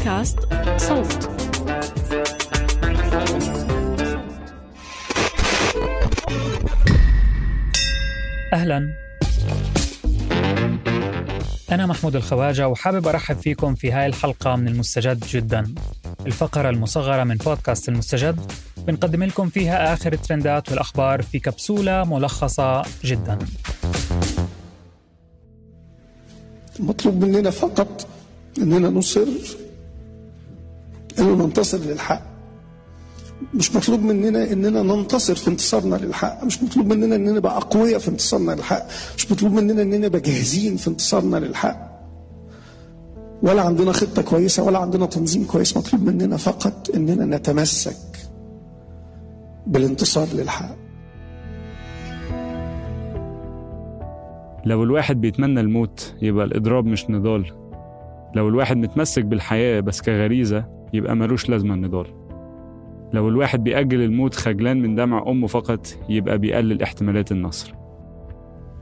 بودكاست صوت. أهلا. أنا محمود الخواجة وحابب أرحب فيكم في هاي الحلقة من المستجد جدا. الفقرة المصغرة من بودكاست المستجد بنقدم لكم فيها آخر الترندات والأخبار في كبسولة ملخصة جدا. مطلوب مننا فقط أننا نصر إنه ننتصر للحق. مش مطلوب مننا إننا ننتصر في انتصارنا للحق. مش مطلوب مننا إننا نبقى أقوياء في انتصارنا للحق. مش مطلوب مننا إننا نبقى جاهزين في انتصارنا للحق. ولا عندنا خطة كويسة ولا عندنا تنظيم كويس. مطلوب مننا فقط إننا نتمسك بالانتصار للحق. لو الواحد بيتمنى الموت يبقى الإضراب مش نضال. لو الواحد متمسك بالحياة بس كغريزة يبقى ملوش لازمة النضال لو الواحد بيأجل الموت خجلان من دمع أمه فقط يبقى بيقلل احتمالات النصر.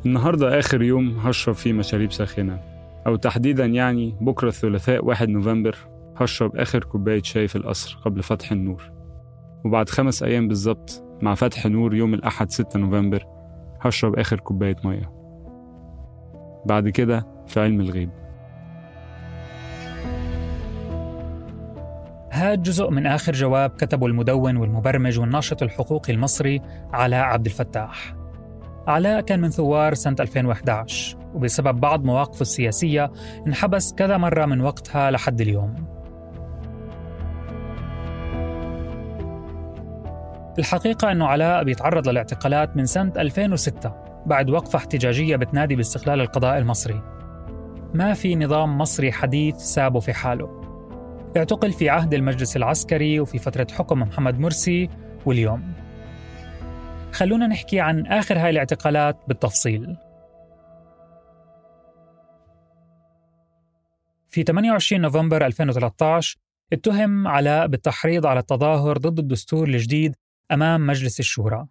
النهاردة آخر يوم هشرب فيه مشاريب ساخنة. أو تحديدا يعني بكرة الثلاثاء 1 نوفمبر هشرب آخر كوباية شاي في القصر قبل فتح النور. وبعد خمس أيام بالظبط مع فتح نور يوم الأحد 6 نوفمبر هشرب آخر كوباية مية. بعد كده في علم الغيب. هذا جزء من آخر جواب كتبه المدون والمبرمج والناشط الحقوقي المصري علاء عبد الفتاح. علاء كان من ثوار سنة 2011 وبسبب بعض مواقفه السياسية انحبس كذا مرة من وقتها لحد اليوم. الحقيقة أنه علاء بيتعرض للاعتقالات من سنة 2006 بعد وقفة احتجاجية بتنادي باستقلال القضاء المصري. ما في نظام مصري حديث سابه في حاله. اعتقل في عهد المجلس العسكري وفي فترة حكم محمد مرسي واليوم. خلونا نحكي عن آخر هاي الاعتقالات بالتفصيل. في 28 نوفمبر 2013 اتهم علاء بالتحريض على التظاهر ضد الدستور الجديد أمام مجلس الشورى.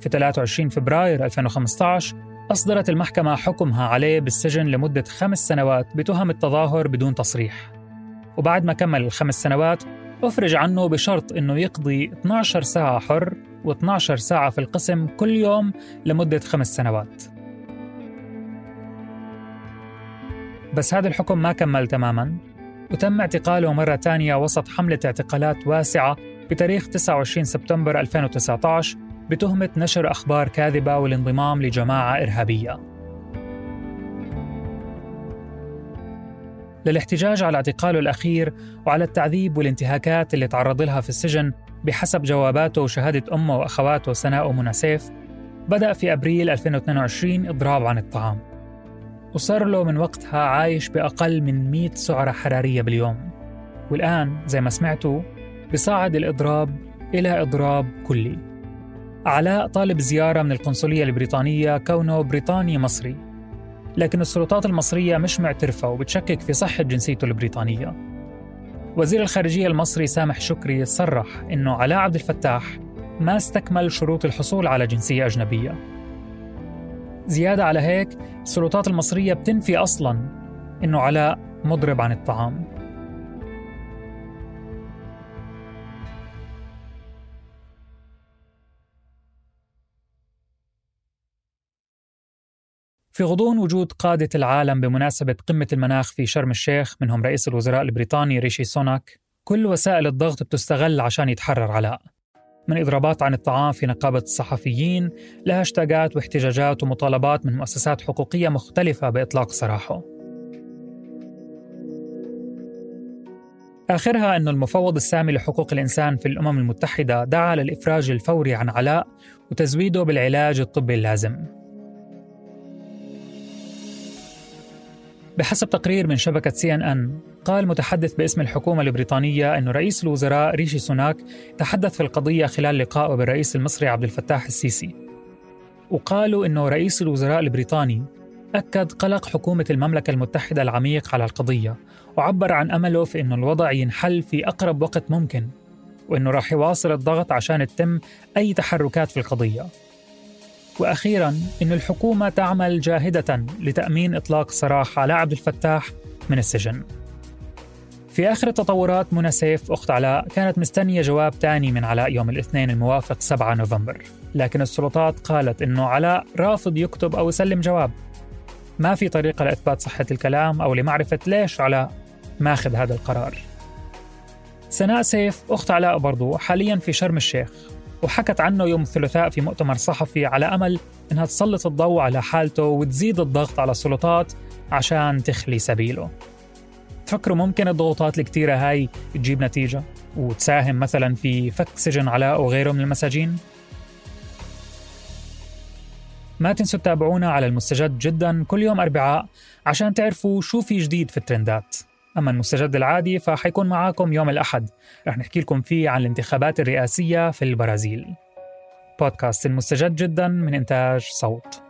في 23 فبراير 2015 أصدرت المحكمة حكمها عليه بالسجن لمدة خمس سنوات بتهم التظاهر بدون تصريح. وبعد ما كمل الخمس سنوات أفرج عنه بشرط أنه يقضي 12 ساعة حر و12 ساعة في القسم كل يوم لمدة خمس سنوات بس هذا الحكم ما كمل تماما وتم اعتقاله مرة تانية وسط حملة اعتقالات واسعة بتاريخ 29 سبتمبر 2019 بتهمة نشر أخبار كاذبة والانضمام لجماعة إرهابية. للاحتجاج على اعتقاله الأخير وعلى التعذيب والانتهاكات اللي تعرض لها في السجن بحسب جواباته وشهادة أمه وأخواته سناء ومنى سيف بدأ في أبريل 2022 إضراب عن الطعام. وصار له من وقتها عايش بأقل من 100 سعرة حرارية باليوم. والآن زي ما سمعتوا بصعد الإضراب إلى إضراب كلي. علاء طالب زيارة من القنصلية البريطانية كونه بريطاني مصري. لكن السلطات المصرية مش معترفة وبتشكك في صحة جنسيته البريطانية. وزير الخارجية المصري سامح شكري صرح إنه علاء عبد الفتاح ما استكمل شروط الحصول على جنسية أجنبية. زيادة على هيك السلطات المصرية بتنفي أصلاً إنه علاء مضرب عن الطعام. في غضون وجود قادة العالم بمناسبة قمة المناخ في شرم الشيخ منهم رئيس الوزراء البريطاني ريشي سوناك كل وسائل الضغط بتستغل عشان يتحرر علاء. من إضرابات عن الطعام في نقابة الصحفيين لهاشتاجات واحتجاجات ومطالبات من مؤسسات حقوقية مختلفة بإطلاق سراحه. آخرها أن المفوض السامي لحقوق الإنسان في الأمم المتحدة دعا للإفراج الفوري عن علاء وتزويده بالعلاج الطبي اللازم. بحسب تقرير من شبكة سي إن إن قال متحدث باسم الحكومة البريطانية أن رئيس الوزراء ريشي سوناك تحدث في القضية خلال لقائه بالرئيس المصري عبد الفتاح السيسي. وقالوا أنه رئيس الوزراء البريطاني أكد قلق حكومة المملكة المتحدة العميق على القضية وعبر عن أمله في أنه الوضع ينحل في أقرب وقت ممكن وأنه راح يواصل الضغط عشان تتم أي تحركات في القضية. وأخيرا أن الحكومة تعمل جاهدة لتأمين إطلاق سراح علاء عبد الفتاح من السجن. في آخر التطورات منى سيف أخت علاء كانت مستنية جواب تاني من علاء يوم الاثنين الموافق 7 نوفمبر. لكن السلطات قالت أنه علاء رافض يكتب أو يسلم جواب. ما في طريقة لإثبات صحة الكلام أو لمعرفة ليش علاء ماخذ هذا القرار. سناء سيف أخت علاء برضو حاليا في شرم الشيخ. وحكت عنه يوم الثلاثاء في مؤتمر صحفي على أمل أنها تسلط الضوء على حالته وتزيد الضغط على السلطات عشان تخلي سبيله تفكروا ممكن الضغوطات الكتيرة هاي تجيب نتيجة وتساهم مثلا في فك سجن علاء وغيره من المساجين؟ ما تنسوا تتابعونا على المستجد جدا كل يوم أربعاء عشان تعرفوا شو في جديد في الترندات أما المستجد العادي فحيكون معاكم يوم الأحد. رح نحكي لكم فيه عن الانتخابات الرئاسية في البرازيل. بودكاست المستجد جدا من إنتاج صوت.